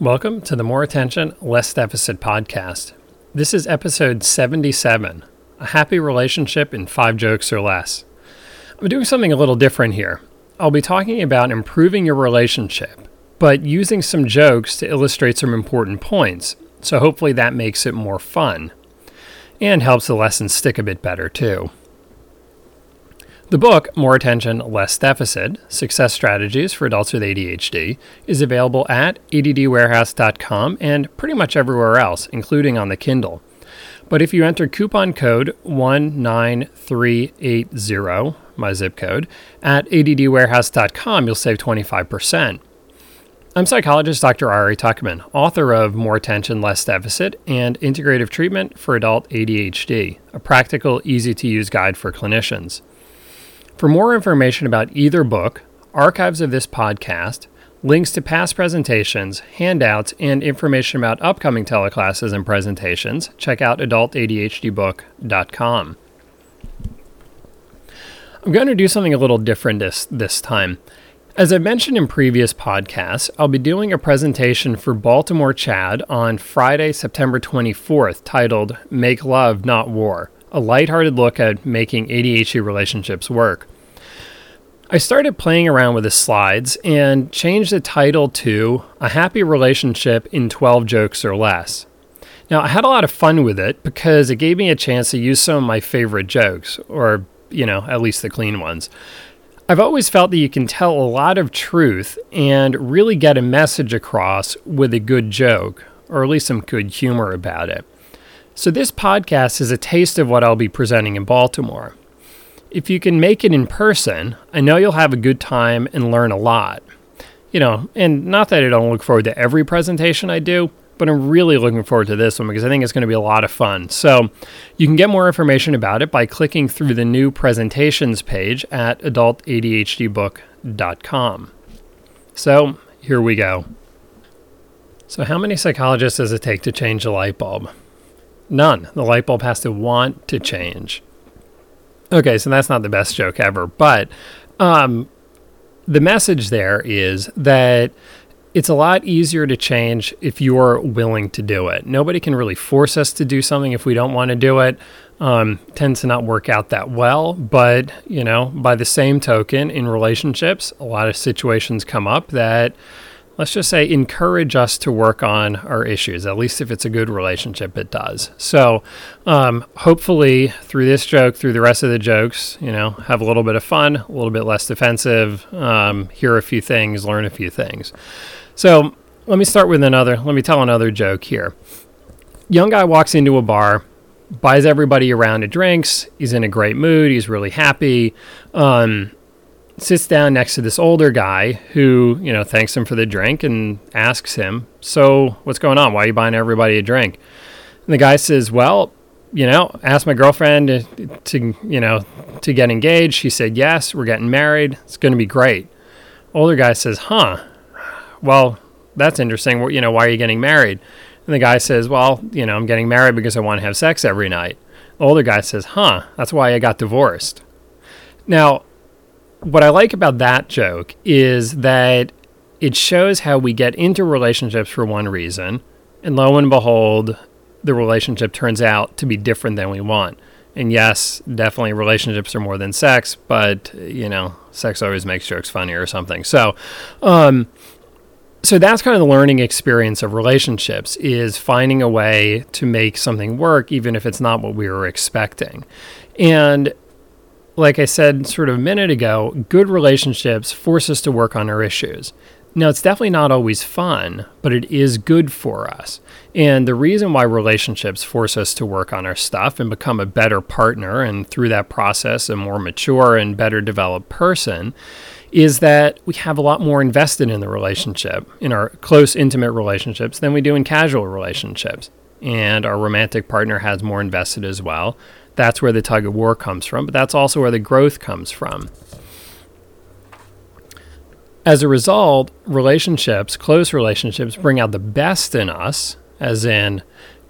Welcome to the More Attention, Less Deficit podcast. This is episode 77 A Happy Relationship in Five Jokes or Less. I'm doing something a little different here. I'll be talking about improving your relationship, but using some jokes to illustrate some important points, so hopefully that makes it more fun and helps the lesson stick a bit better too. The book, More Attention, Less Deficit Success Strategies for Adults with ADHD, is available at addwarehouse.com and pretty much everywhere else, including on the Kindle. But if you enter coupon code 19380, my zip code, at addwarehouse.com, you'll save 25%. I'm psychologist Dr. Ari Tuckman, author of More Attention, Less Deficit and Integrative Treatment for Adult ADHD, a practical, easy to use guide for clinicians. For more information about either book, archives of this podcast, links to past presentations, handouts, and information about upcoming teleclasses and presentations, check out adultadhdbook.com. I'm going to do something a little different this, this time. As I mentioned in previous podcasts, I'll be doing a presentation for Baltimore CHADD on Friday, September 24th, titled Make Love, Not War a lighthearted look at making ADHD relationships work. I started playing around with the slides and changed the title to A Happy Relationship in 12 Jokes or Less. Now, I had a lot of fun with it because it gave me a chance to use some of my favorite jokes, or, you know, at least the clean ones. I've always felt that you can tell a lot of truth and really get a message across with a good joke, or at least some good humor about it. So, this podcast is a taste of what I'll be presenting in Baltimore. If you can make it in person, I know you'll have a good time and learn a lot. You know, and not that I don't look forward to every presentation I do, but I'm really looking forward to this one because I think it's going to be a lot of fun. So, you can get more information about it by clicking through the new presentations page at adultadhdbook.com. So, here we go. So, how many psychologists does it take to change a light bulb? None. The light bulb has to want to change. Okay, so that's not the best joke ever, but um, the message there is that it's a lot easier to change if you're willing to do it. Nobody can really force us to do something if we don't want to do it. Um, tends to not work out that well, but you know, by the same token, in relationships, a lot of situations come up that let's just say, encourage us to work on our issues. At least if it's a good relationship, it does. So, um, hopefully, through this joke, through the rest of the jokes, you know, have a little bit of fun, a little bit less defensive, um, hear a few things, learn a few things. So, let me start with another, let me tell another joke here. Young guy walks into a bar, buys everybody around a drinks. He's in a great mood. He's really happy. Um, sits down next to this older guy who, you know, thanks him for the drink and asks him, So, what's going on? Why are you buying everybody a drink? And the guy says, Well, you know, asked my girlfriend to, to, you know, to get engaged. She said, Yes, we're getting married. It's going to be great. Older guy says, Huh, well, that's interesting. You know, why are you getting married? And the guy says, Well, you know, I'm getting married because I want to have sex every night. The older guy says, Huh, that's why I got divorced. Now, what I like about that joke is that it shows how we get into relationships for one reason, and lo and behold, the relationship turns out to be different than we want. And yes, definitely relationships are more than sex, but you know, sex always makes jokes funnier or something. So, um, so that's kind of the learning experience of relationships is finding a way to make something work even if it's not what we were expecting. And like I said sort of a minute ago, good relationships force us to work on our issues. Now, it's definitely not always fun, but it is good for us. And the reason why relationships force us to work on our stuff and become a better partner, and through that process, a more mature and better developed person, is that we have a lot more invested in the relationship, in our close, intimate relationships, than we do in casual relationships. And our romantic partner has more invested as well. That's where the tug of war comes from, but that's also where the growth comes from. As a result, relationships, close relationships, bring out the best in us, as in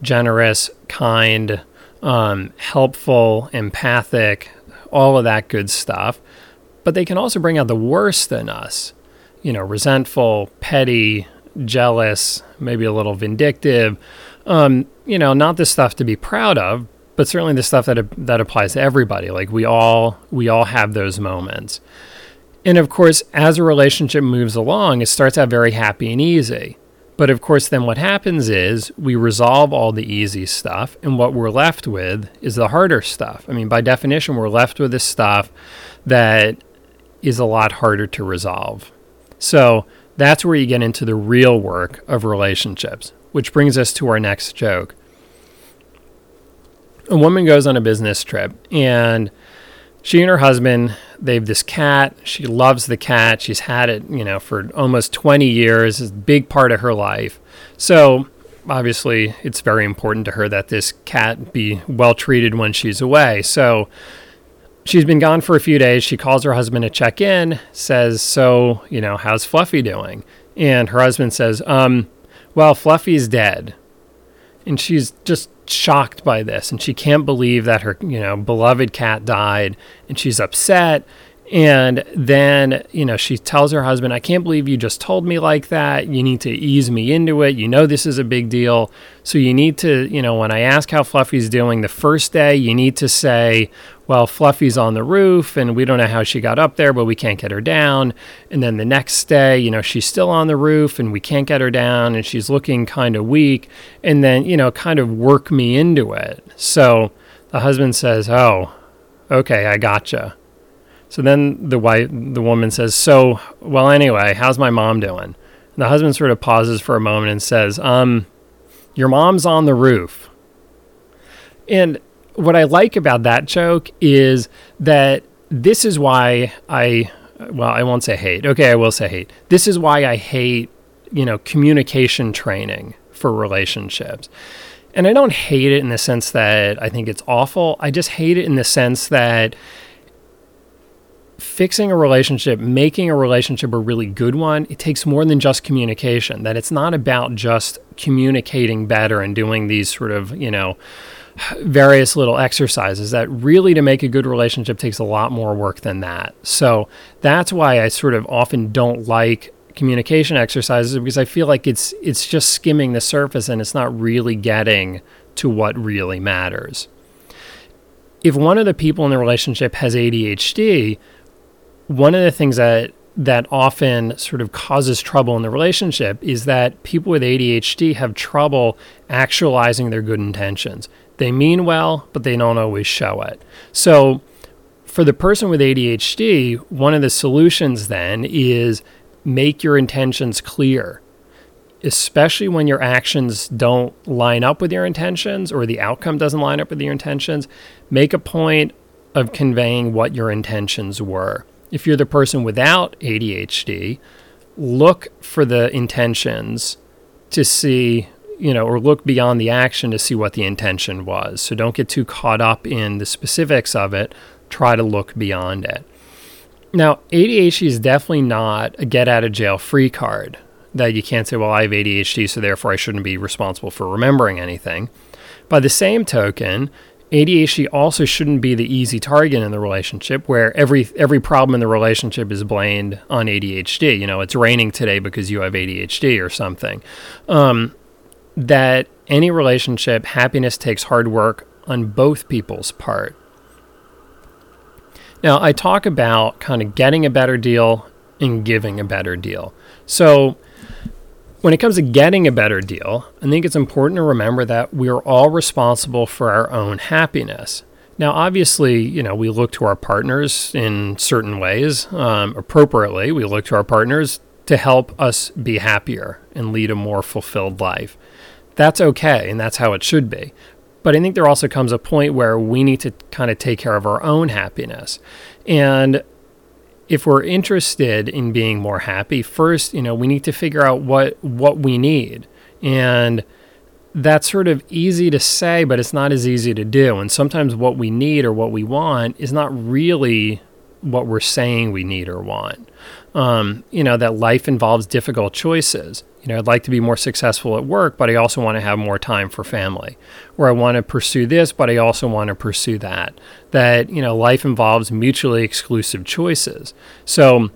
generous, kind, um, helpful, empathic, all of that good stuff. But they can also bring out the worst in us, you know, resentful, petty, jealous, maybe a little vindictive. Um, you know, not the stuff to be proud of, but certainly the stuff that that applies to everybody. Like we all we all have those moments. And of course, as a relationship moves along, it starts out very happy and easy. But of course, then what happens is we resolve all the easy stuff, and what we're left with is the harder stuff. I mean, by definition, we're left with this stuff that is a lot harder to resolve. So that's where you get into the real work of relationships, which brings us to our next joke. A woman goes on a business trip, and she and her husband they have this cat. She loves the cat. She's had it you know for almost 20 years. It's a big part of her life. So obviously it's very important to her that this cat be well treated when she's away. So she's been gone for a few days. She calls her husband to check in says so you know how's fluffy doing? And her husband says um well fluffy's dead. And she's just shocked by this and she can't believe that her you know beloved cat died and she's upset. And then you know she tells her husband i can't believe you just told me like that. You need to ease me into it. You know this is a big deal. So you need to you know when i ask how fluffy's doing the first day you need to say well, Fluffy's on the roof and we don't know how she got up there, but we can't get her down. And then the next day, you know, she's still on the roof and we can't get her down and she's looking kind of weak. And then, you know, kind of work me into it. So the husband says, Oh, okay, I gotcha. So then the wife, the woman says, So, well, anyway, how's my mom doing? The husband sort of pauses for a moment and says, Um, your mom's on the roof. And what I like about that joke is that this is why I, well, I won't say hate. Okay, I will say hate. This is why I hate, you know, communication training for relationships. And I don't hate it in the sense that I think it's awful. I just hate it in the sense that fixing a relationship, making a relationship a really good one, it takes more than just communication. That it's not about just communicating better and doing these sort of, you know, various little exercises that really to make a good relationship takes a lot more work than that. So that's why I sort of often don't like communication exercises because I feel like it's it's just skimming the surface and it's not really getting to what really matters. If one of the people in the relationship has ADHD, one of the things that that often sort of causes trouble in the relationship is that people with ADHD have trouble actualizing their good intentions. They mean well, but they don't always show it. So, for the person with ADHD, one of the solutions then is make your intentions clear, especially when your actions don't line up with your intentions or the outcome doesn't line up with your intentions. Make a point of conveying what your intentions were. If you're the person without ADHD, look for the intentions to see you know, or look beyond the action to see what the intention was. So don't get too caught up in the specifics of it. Try to look beyond it. Now, ADHD is definitely not a get out of jail free card that you can't say, well, I have ADHD, so therefore I shouldn't be responsible for remembering anything. By the same token, ADHD also shouldn't be the easy target in the relationship where every every problem in the relationship is blamed on ADHD. You know, it's raining today because you have ADHD or something. Um, that any relationship, happiness takes hard work on both people's part. Now, I talk about kind of getting a better deal and giving a better deal. So, when it comes to getting a better deal, I think it's important to remember that we are all responsible for our own happiness. Now, obviously, you know, we look to our partners in certain ways. Um, appropriately, we look to our partners to help us be happier and lead a more fulfilled life that's okay and that's how it should be. But I think there also comes a point where we need to kind of take care of our own happiness. And if we're interested in being more happy, first, you know, we need to figure out what what we need. And that's sort of easy to say, but it's not as easy to do. And sometimes what we need or what we want is not really what we're saying we need or want. Um, you know, that life involves difficult choices. You know, I'd like to be more successful at work, but I also want to have more time for family. Or I want to pursue this, but I also want to pursue that. That, you know, life involves mutually exclusive choices. So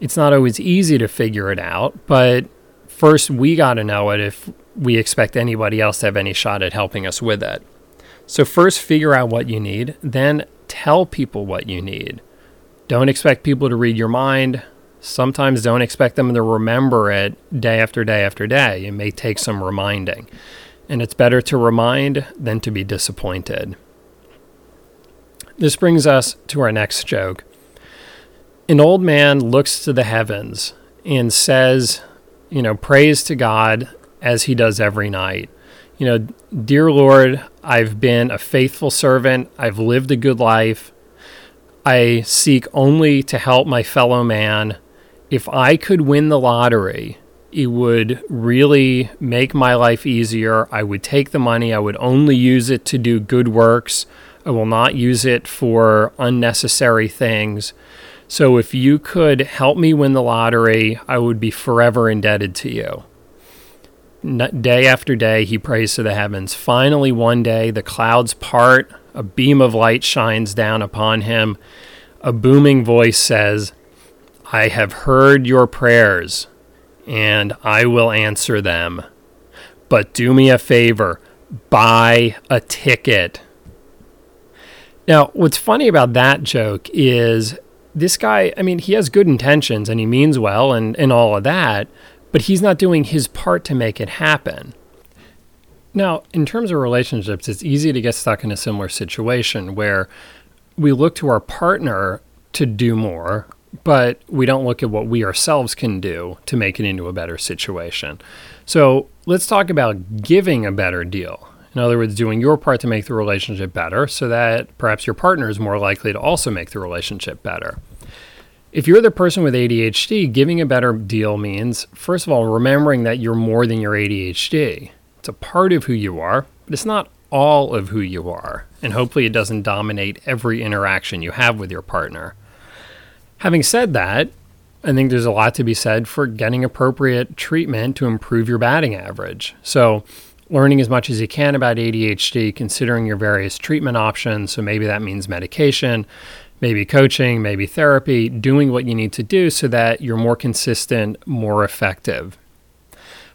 it's not always easy to figure it out, but first we got to know it if we expect anybody else to have any shot at helping us with it. So, first figure out what you need, then tell people what you need. Don't expect people to read your mind. Sometimes don't expect them to remember it day after day after day. It may take some reminding. And it's better to remind than to be disappointed. This brings us to our next joke. An old man looks to the heavens and says, you know, prays to God as he does every night. You know, dear Lord, I've been a faithful servant. I've lived a good life. I seek only to help my fellow man. If I could win the lottery, it would really make my life easier. I would take the money, I would only use it to do good works. I will not use it for unnecessary things. So if you could help me win the lottery, I would be forever indebted to you. Day after day, he prays to the heavens. Finally, one day, the clouds part, a beam of light shines down upon him. A booming voice says, I have heard your prayers, and I will answer them. But do me a favor buy a ticket. Now, what's funny about that joke is this guy, I mean, he has good intentions and he means well and, and all of that, but he's not doing his part to make it happen. Now, in terms of relationships, it's easy to get stuck in a similar situation where we look to our partner to do more, but we don't look at what we ourselves can do to make it into a better situation. So let's talk about giving a better deal. In other words, doing your part to make the relationship better so that perhaps your partner is more likely to also make the relationship better. If you're the person with ADHD, giving a better deal means, first of all, remembering that you're more than your ADHD. It's a part of who you are, but it's not all of who you are. And hopefully, it doesn't dominate every interaction you have with your partner. Having said that, I think there's a lot to be said for getting appropriate treatment to improve your batting average. So, learning as much as you can about ADHD, considering your various treatment options. So maybe that means medication, maybe coaching, maybe therapy, doing what you need to do so that you're more consistent, more effective.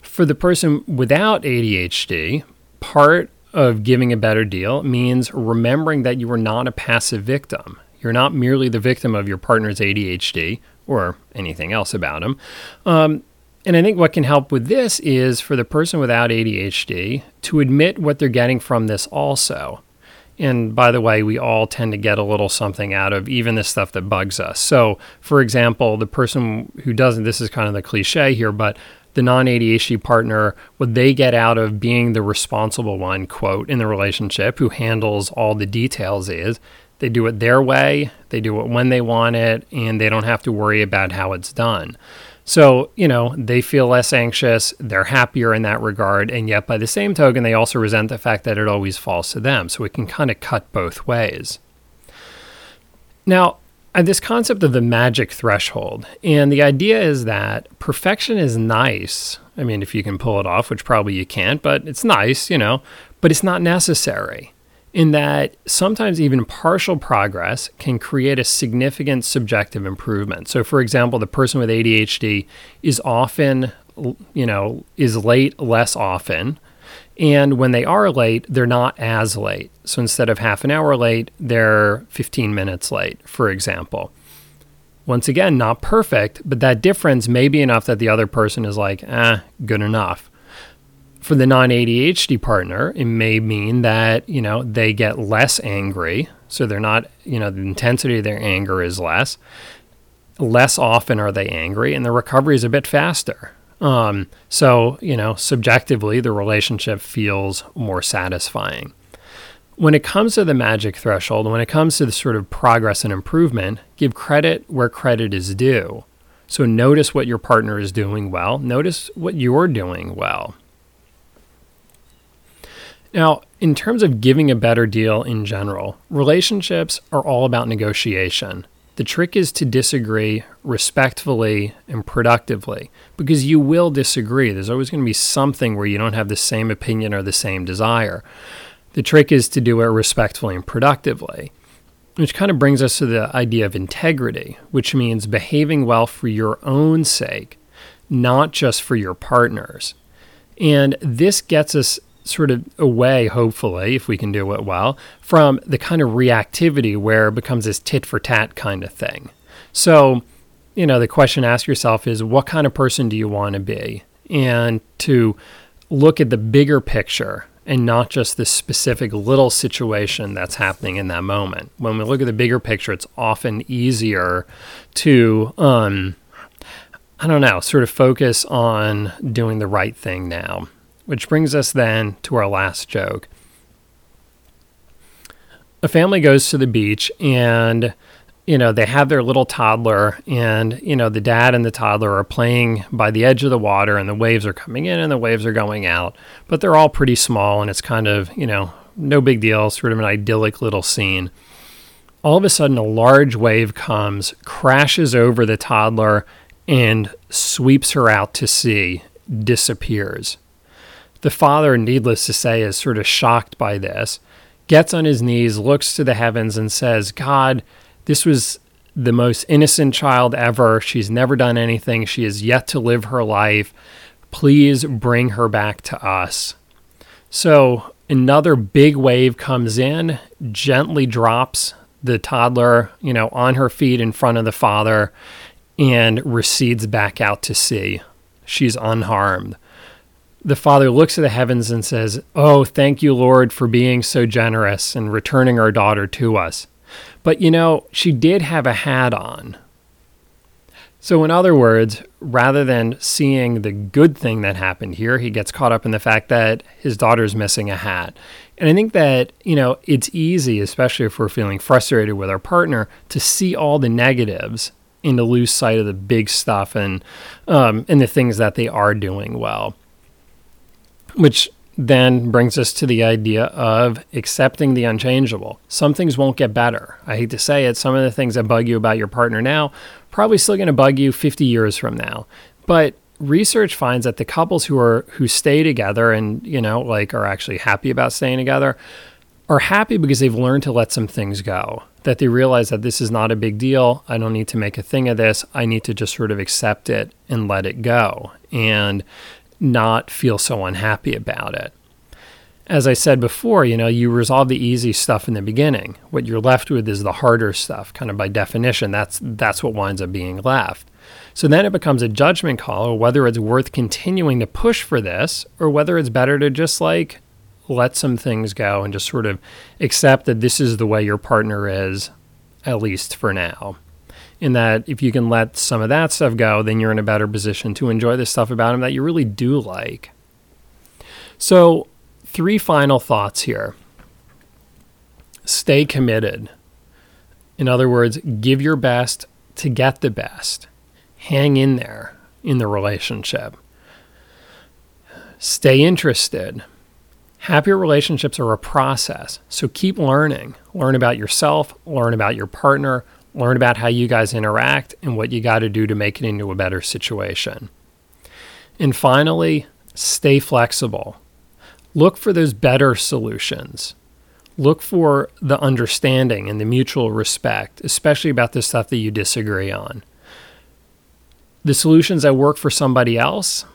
For the person without ADHD, part of giving a better deal means remembering that you are not a passive victim. You're not merely the victim of your partner's ADHD or anything else about him. Um, and I think what can help with this is for the person without ADHD to admit what they're getting from this also. And by the way, we all tend to get a little something out of even the stuff that bugs us. So, for example, the person who doesn't, this is kind of the cliche here, but the non ADHD partner, what they get out of being the responsible one, quote, in the relationship who handles all the details is they do it their way, they do it when they want it, and they don't have to worry about how it's done. So, you know, they feel less anxious, they're happier in that regard, and yet by the same token, they also resent the fact that it always falls to them. So it can kind of cut both ways. Now, uh, this concept of the magic threshold, and the idea is that perfection is nice. I mean, if you can pull it off, which probably you can't, but it's nice, you know, but it's not necessary in that sometimes even partial progress can create a significant subjective improvement. So, for example, the person with ADHD is often, you know, is late less often. And when they are late, they're not as late. So instead of half an hour late, they're 15 minutes late, for example. Once again, not perfect, but that difference may be enough that the other person is like, eh, good enough for the non ADHD partner, it may mean that, you know, they get less angry. So they're not, you know, the intensity of their anger is less. Less often are they angry, and the recovery is a bit faster. Um, so, you know, subjectively, the relationship feels more satisfying. When it comes to the magic threshold, when it comes to the sort of progress and improvement, give credit where credit is due. So notice what your partner is doing well, notice what you're doing well. Now, in terms of giving a better deal in general, relationships are all about negotiation. The trick is to disagree respectfully and productively because you will disagree. There's always going to be something where you don't have the same opinion or the same desire. The trick is to do it respectfully and productively, which kind of brings us to the idea of integrity, which means behaving well for your own sake not just for your partners. And this gets us sort of away, hopefully, if we can do it well, from the kind of reactivity where it becomes this tit for tat kind of thing. So, you know, the question ask yourself is what kind of person do you want to be? And to look at the bigger picture and not just this specific little situation that's happening in that moment. When we look at the bigger picture, it's often easier to, um, I don't know, sort of focus on doing the right thing now. Which brings us then to our last joke. A family goes to the beach and you know, they have their little toddler, and, you know, the dad and the toddler are playing by the edge of the water, and the waves are coming in and the waves are going out. But they're all pretty small, and it's kind of, you know, no big deal, sort of an idyllic little scene. All of a sudden, a large wave comes, crashes over the toddler, and sweeps her out to sea, disappears. The father, needless to say, is sort of shocked by this, gets on his knees, looks to the heavens, and says, God, this was the most innocent child ever. She's never done anything. She has yet to live her life. Please bring her back to us. So another big wave comes in, gently drops the toddler, you know, on her feet in front of the father and recedes back out to sea. She's unharmed. The father looks at the heavens and says, Oh, thank you, Lord, for being so generous and returning our daughter to us. But you know, she did have a hat on. So, in other words, rather than seeing the good thing that happened here, he gets caught up in the fact that his daughter's missing a hat. And I think that, you know, it's easy, especially if we're feeling frustrated with our partner, to see all the negatives and to lose sight of the big stuff and, um, and the things that they are doing well. Which then brings us to the idea of accepting the unchangeable. Some things won't get better. I hate to say it, some of the things that bug you about your partner now probably still going to bug you 50 years from now. But research finds that the couples who are who stay together and, you know, like are actually happy about staying together are happy because they've learned to let some things go. That they realize that this is not a big deal. I don't need to make a thing of this. I need to just sort of accept it and let it go. And not feel so unhappy about it. As I said before, you know, you resolve the easy stuff in the beginning. What you're left with is the harder stuff, kind of by definition. That's that's what winds up being left. So then it becomes a judgment call whether it's worth continuing to push for this or whether it's better to just like let some things go and just sort of accept that this is the way your partner is, at least for now in that if you can let some of that stuff go, then you're in a better position to enjoy the stuff about him that you really do like. So, three final thoughts here stay committed. In other words, give your best to get the best. Hang in there in the relationship. Stay interested. Happier relationships are a process, so keep learning. Learn about yourself, learn about your partner, learn about how you guys interact and what you got to do to make it into a better situation. And finally, stay flexible. Look for those better solutions. Look for the understanding and the mutual respect, especially about the stuff that you disagree on. The solutions that work for somebody else,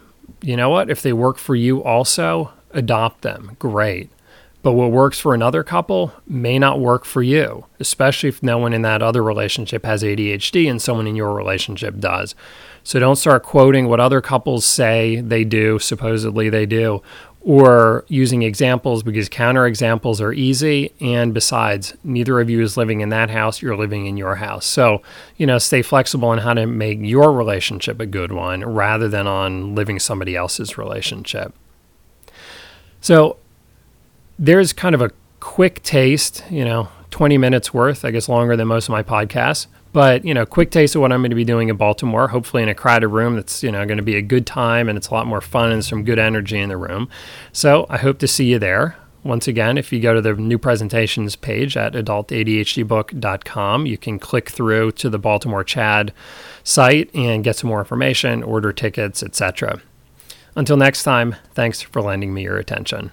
you know what? If they work for you also, adopt them. Great. But what works for another couple may not work for you, especially if no one in that other relationship has ADHD and someone in your relationship does. So don't start quoting what other couples say they do, supposedly they do, or using examples because counterexamples are easy. And besides, neither of you is living in that house, you're living in your house. So, you know, stay flexible on how to make your relationship a good one rather than on living somebody else's relationship. So, there's kind of a quick taste, you know, 20 minutes worth, I guess longer than most of my podcasts. But, you know, quick taste of what I'm going to be doing in Baltimore, hopefully in a crowded room that's, you know, going to be a good time and it's a lot more fun and some good energy in the room. So I hope to see you there. Once again, if you go to the new presentations page at adultadhdbook.com, you can click through to the Baltimore CHADD site and get some more information, order tickets, etc. Until next time, thanks for lending me your attention.